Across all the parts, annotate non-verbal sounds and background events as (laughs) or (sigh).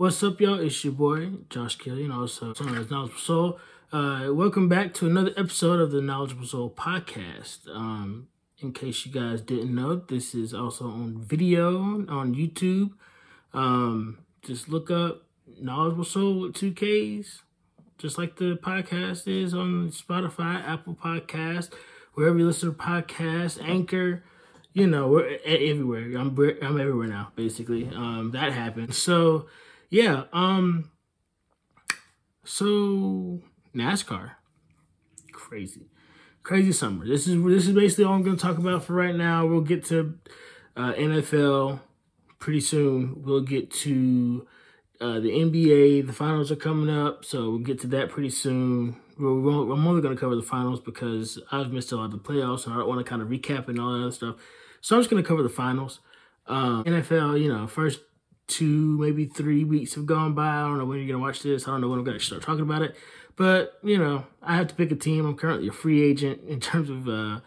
What's up, y'all? It's your boy, Josh Killian, also known as Knowledgeable Soul. Uh, welcome back to another episode of the Knowledgeable Soul podcast. Um, in case you guys didn't know, this is also on video on YouTube. Um, just look up Knowledgeable Soul with two Ks, just like the podcast is on Spotify, Apple Podcast, wherever you listen to podcasts, Anchor. You know, we're everywhere. I'm I'm everywhere now, basically. Um, that happened. So, yeah. Um, so NASCAR, crazy, crazy summer. This is this is basically all I'm going to talk about for right now. We'll get to uh, NFL pretty soon. We'll get to uh, the NBA. The finals are coming up, so we'll get to that pretty soon. We're, I'm only going to cover the finals because I've missed a lot of the playoffs, and I don't want to kind of recap and all that other stuff. So I'm just going to cover the finals. Um, NFL, you know, first two, maybe three weeks have gone by. I don't know when you're going to watch this. I don't know when I'm going to start talking about it. But, you know, I have to pick a team. I'm currently a free agent in terms of uh,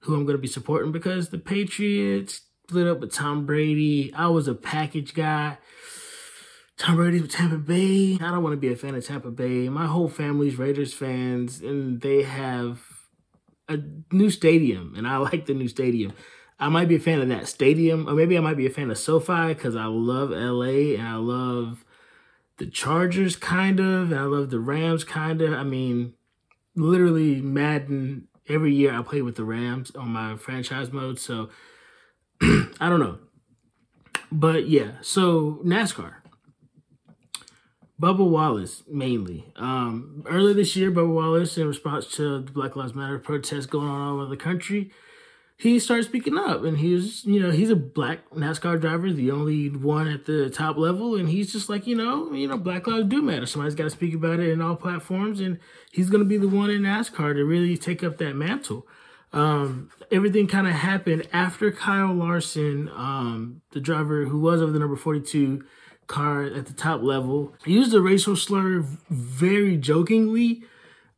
who I'm going to be supporting because the Patriots split up with Tom Brady. I was a package guy. Tom Brady's with Tampa Bay. I don't want to be a fan of Tampa Bay. My whole family's Raiders fans, and they have a new stadium, and I (laughs) like the new stadium. I might be a fan of that stadium, or maybe I might be a fan of SoFi because I love LA and I love the Chargers, kind of, and I love the Rams, kind of. I mean, literally, Madden, every year I play with the Rams on my franchise mode, so (clears throat) I don't know. But yeah, so NASCAR. Bubba Wallace, mainly. Um, earlier this year, Bubba Wallace, in response to the Black Lives Matter protests going on all over the country, he started speaking up and he's you know, he's a black NASCAR driver, the only one at the top level. And he's just like, you know, you know, black lives do matter. Somebody's got to speak about it in all platforms. And he's going to be the one in NASCAR to really take up that mantle. Um, everything kind of happened after Kyle Larson, um, the driver who was of the number 42 car at the top level, used a racial slur very jokingly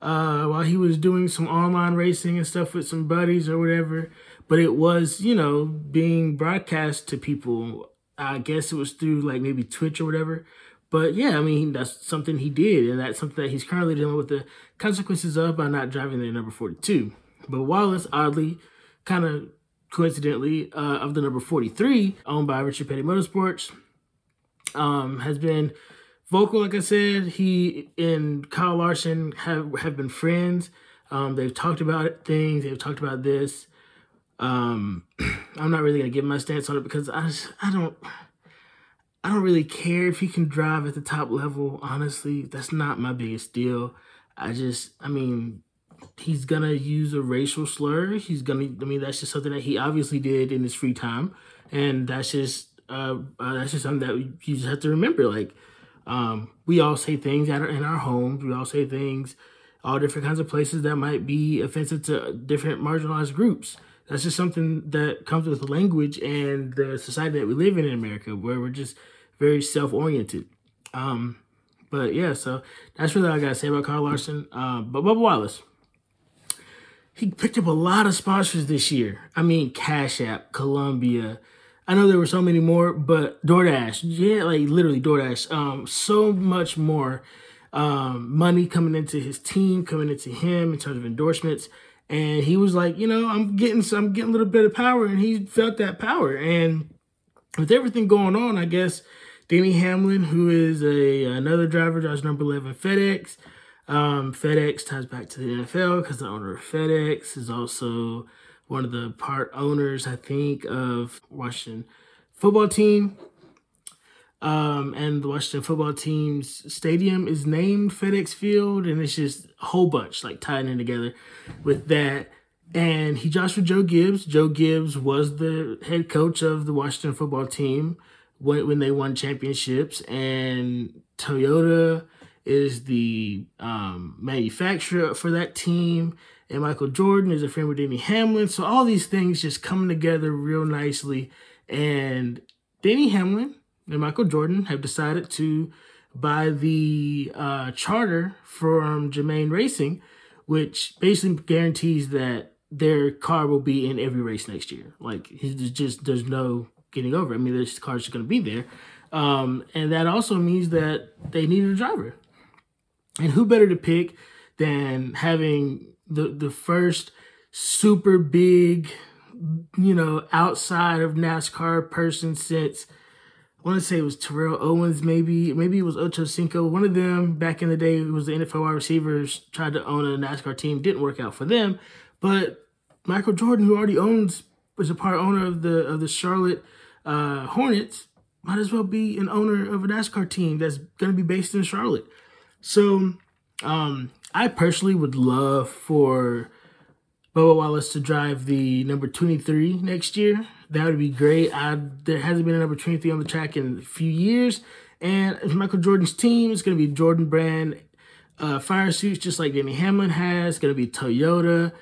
uh, while he was doing some online racing and stuff with some buddies or whatever. But it was, you know, being broadcast to people. I guess it was through like maybe Twitch or whatever. But yeah, I mean, that's something he did, and that's something that he's currently dealing with the consequences of by not driving the number 42. But Wallace, oddly, kind of coincidentally, uh, of the number 43, owned by Richard Petty Motorsports, um, has been vocal. Like I said, he and Kyle Larson have have been friends. Um, they've talked about things. They've talked about this. Um, (clears throat) I'm not really gonna give my stance on it because I just, I don't I don't really care if he can drive at the top level. Honestly, that's not my biggest deal. I just I mean he's gonna use a racial slur. He's gonna I mean that's just something that he obviously did in his free time, and that's just uh, uh that's just something that you just have to remember. Like um, we all say things that are in our homes. We all say things all different kinds of places that might be offensive to different marginalized groups. That's just something that comes with language and the society that we live in in America, where we're just very self-oriented. Um, but yeah, so that's really all I gotta say about Carl Larson. Uh, but Bubba Wallace, he picked up a lot of sponsors this year. I mean, Cash App, Columbia, I know there were so many more, but DoorDash, yeah, like literally DoorDash, um, so much more um, money coming into his team, coming into him in terms of endorsements. And he was like, you know, I'm getting some, I'm getting a little bit of power, and he felt that power. And with everything going on, I guess Denny Hamlin, who is a another driver, drives number eleven FedEx. Um, FedEx ties back to the NFL because the owner of FedEx is also one of the part owners, I think, of Washington football team. Um, and the Washington football team's stadium is named FedEx Field, and it's just a whole bunch like tying in together with that. And he joshua Joe Gibbs. Joe Gibbs was the head coach of the Washington football team when, when they won championships, and Toyota is the um, manufacturer for that team and Michael Jordan is a friend with Denny Hamlin. So all these things just coming together real nicely. And Denny Hamlin and Michael Jordan have decided to buy the uh, charter from Germain Racing, which basically guarantees that their car will be in every race next year. Like there's just there's no getting over. I mean, this car's just going to be there. Um, and that also means that they needed a driver. And who better to pick than having the the first super big, you know, outside of NASCAR person since I want to say it was Terrell Owens, maybe maybe it was Ocho Cinco. One of them back in the day was the NFL wide receivers tried to own a NASCAR team, didn't work out for them. But Michael Jordan, who already owns was a part owner of the of the Charlotte uh, Hornets, might as well be an owner of a NASCAR team that's going to be based in Charlotte. So um, I personally would love for Bubba Wallace to drive the number 23 next year. That would be great. I, there hasn't been a number 23 on the track in a few years. And Michael Jordan's team is going to be Jordan brand uh, fire suits, just like Danny Hamlin has. It's going to be Toyota.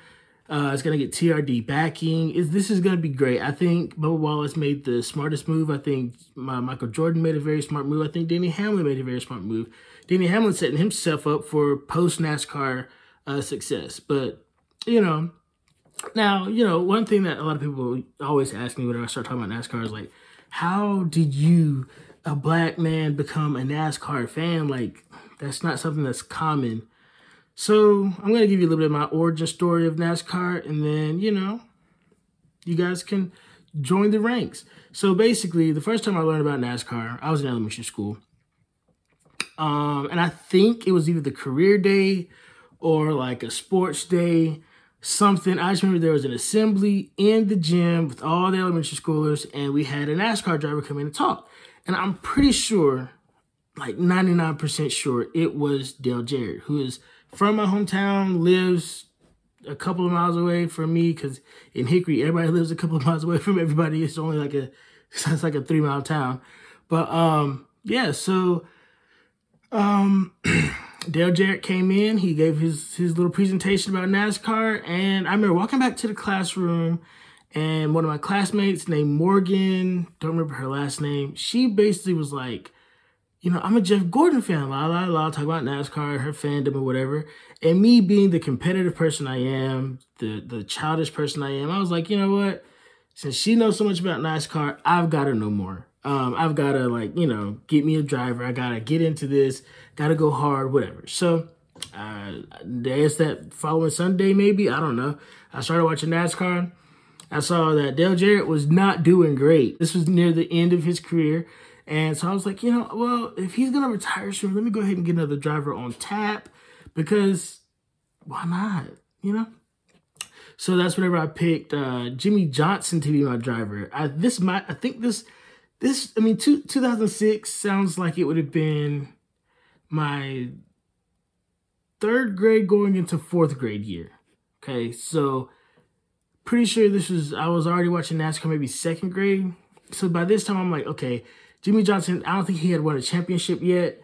Uh, it's going to get TRD backing. Is this is going to be great. I think Bubba Wallace made the smartest move. I think uh, Michael Jordan made a very smart move. I think Danny Hamlin made a very smart move. Denny Hamlin setting himself up for post NASCAR uh, success. But, you know, now, you know, one thing that a lot of people always ask me when I start talking about NASCAR is like, how did you, a black man, become a NASCAR fan? Like, that's not something that's common. So I'm going to give you a little bit of my origin story of NASCAR, and then, you know, you guys can join the ranks. So basically, the first time I learned about NASCAR, I was in elementary school. Um, and I think it was either the career day or like a sports day, something. I just remember there was an assembly in the gym with all the elementary schoolers, and we had a NASCAR driver come in and talk. And I'm pretty sure, like 99% sure, it was Dale Jarrett, who is from my hometown, lives a couple of miles away from me because in Hickory, everybody (laughs) lives a couple of miles away from everybody. It's only like a, (laughs) it's like a three mile town. But um, yeah, so um, (clears throat) Dale Jarrett came in. He gave his his little presentation about NASCAR, and I remember walking back to the classroom, and one of my classmates named Morgan, don't remember her last name. She basically was like, you know, I'm a Jeff Gordon fan, la la la, talk about NASCAR, her fandom or whatever. And me being the competitive person I am, the the childish person I am, I was like, you know what? Since she knows so much about NASCAR, I've got to know more. Um, I've got to like, you know, get me a driver. I got to get into this, got to go hard, whatever. So, uh, there's that following Sunday, maybe. I don't know. I started watching NASCAR. I saw that Dale Jarrett was not doing great. This was near the end of his career. And so I was like, you know, well, if he's going to retire soon, let me go ahead and get another driver on tap because why not? You know? So that's whenever I picked uh, Jimmie Johnson to be my driver. I, this might, I think this this, I mean, two, 2006 sounds like it would have been my third grade going into fourth grade year. Okay, so pretty sure this was, I was already watching NASCAR maybe second grade. So by this time, I'm like, okay, Jimmie Johnson, I don't think he had won a championship yet,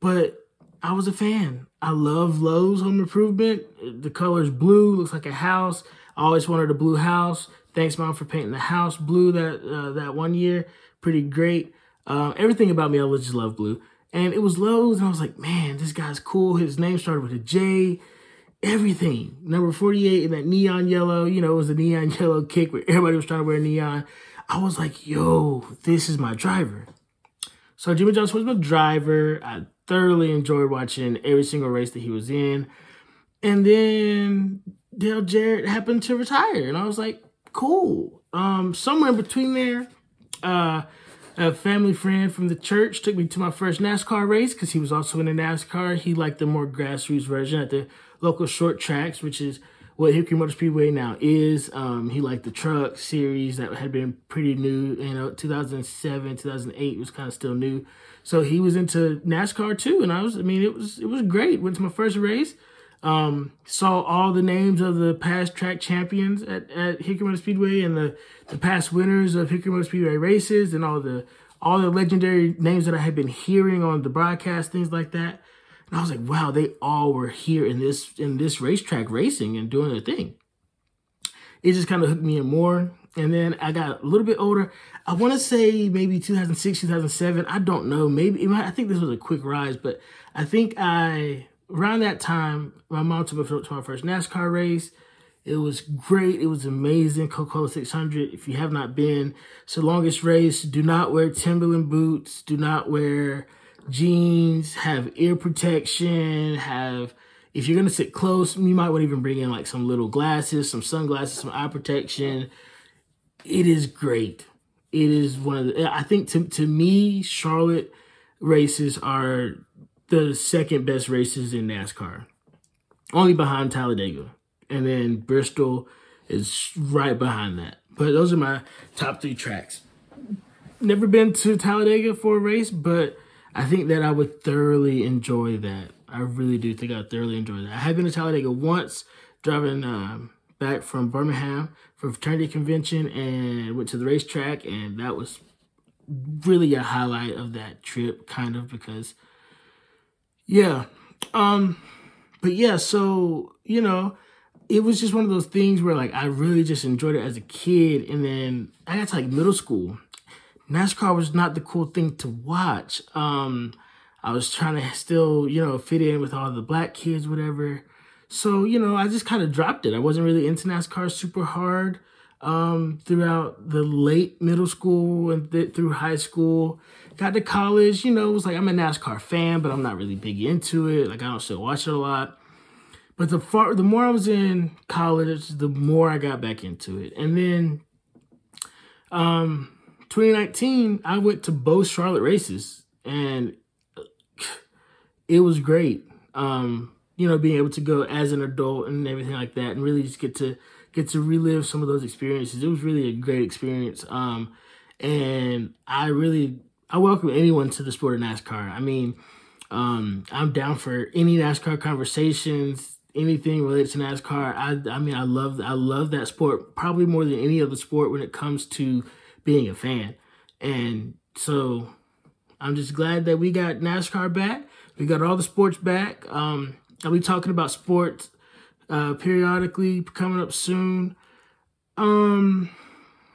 but I was a fan. I love Lowe's Home Improvement. The color's blue, looks like a house. I always wanted a blue house. Thanks, Mom, for painting the house blue that uh, that one year pretty great. Uh, everything about me, I just love blue. And it was Lowe's, and I was like, man, this guy's cool. His name started with a J. Everything. Number 48 in that neon yellow, you know, it was a neon (laughs) yellow kick where everybody was trying to wear neon. I was like, yo, this is my driver. So Jimmie Johnson was my driver. I thoroughly enjoyed watching every single race that he was in. And then Dale Jarrett happened to retire. And I was like, cool. Um, somewhere in between there, uh, a family friend from the church took me to my first NASCAR race because he was also in a NASCAR. He liked the more grassroots version at the local short tracks, which is what Hickory Motor Speedway now is. Um, he liked the truck series that had been pretty new. You know, 2007, 2008 was kind of still new. So he was into NASCAR too, and I was. I mean, it was it was great. Went to my first race. Um, saw all the names of the past track champions at, at Hickory Motor Speedway and the, the past winners of Hickory Motor Speedway races and all the all the legendary names that I had been hearing on the broadcast, things like that. And I was like, wow, they all were here in this in this racetrack racing and doing their thing. It just kind of hooked me in more. And then I got a little bit older. I want to say maybe 2006, 2007. I don't know. Maybe I think this was a quick rise, but I think I around that time, my mom took me to my first NASCAR race. It was great. It was amazing. Coca-Cola 600. If you have not been, it's the longest race. Do not wear Timberland boots. Do not wear jeans. Have ear protection. Have, if you're going to sit close, you might want to even bring in like some little glasses, some sunglasses, some eye protection. It is great. It is one of the, I think to, to me, Charlotte races are the second best races in NASCAR. Only behind Talladega and then Bristol is right behind that. But those are my top three tracks. Never been to Talladega for a race, but I think that I would thoroughly enjoy that. I really do think I'd thoroughly enjoy that. I have been to Talladega once, driving um, back from Birmingham for fraternity convention, and went to the racetrack, and that was really a highlight of that trip, kind of because, yeah, um, but yeah. So you know, it was just one of those things where like I really just enjoyed it as a kid, and then I got to like middle school. NASCAR was not the cool thing to watch. Um, I was trying to still, you know, fit in with all the black kids, whatever. So, you know, I just kind of dropped it. I wasn't really into NASCAR super hard um, throughout the late middle school and th- through high school. Got to college, you know, it was like I'm a NASCAR fan, but I'm not really big into it. Like I don't still watch it a lot. But the far the more I was in college, the more I got back into it. And then um 2019, I went to both Charlotte races and it was great. Um, you know, being able to go as an adult and everything like that and really just get to get to relive some of those experiences. It was really a great experience. Um, and I really I welcome anyone to the sport of NASCAR. I mean, um, I'm down for any NASCAR conversations, anything related to NASCAR. I I mean I love I love that sport probably more than any other sport when it comes to being a fan. And so I'm just glad that we got NASCAR back. We got all the sports back. Um, I'll be talking about sports uh, periodically coming up soon. Um,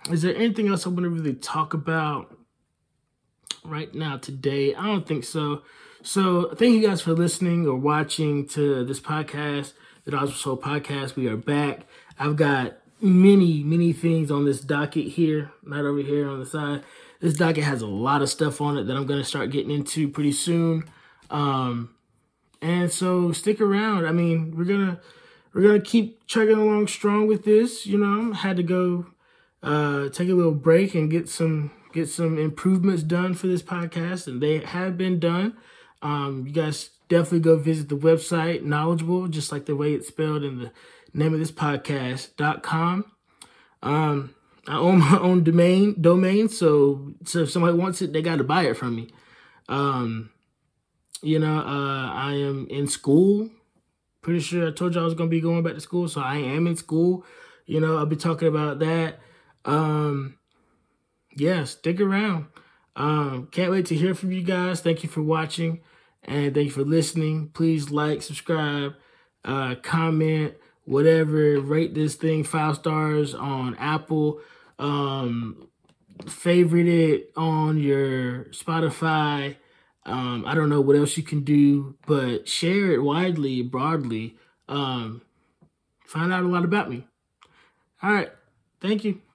is there anything else I want to really talk about right now today? I don't think so. So thank you guys for listening or watching to this podcast, the Dodgers Soul podcast. We are back. I've got many, many things on this docket here, not over here on the side. This docket has a lot of stuff on it that I'm going to start getting into pretty soon. Um, and so stick around. I mean, we're gonna we're gonna keep chugging along strong with this. You know, had to go uh, take a little break and get some get some improvements done for this podcast, and they have been done. Um, you guys definitely go visit the website, knowledgeable, just like the way it's spelled in the name of this podcast.com. Um, I own (laughs) my own domain domain, so so if somebody wants it, they got to buy it from me. Um, you know, uh, I am in school. Pretty sure I told you I was gonna be going back to school, so I am in school. You know, I'll be talking about that. Um, yeah, stick around. Um, can't wait to hear from you guys. Thank you for watching. And thank you for listening. Please like, subscribe, uh, comment, whatever. Rate this thing five stars on Apple. Um, favorite it on your Spotify. Um, I don't know what else you can do, but share it widely, broadly. Um, find out a lot about me. All right. Thank you.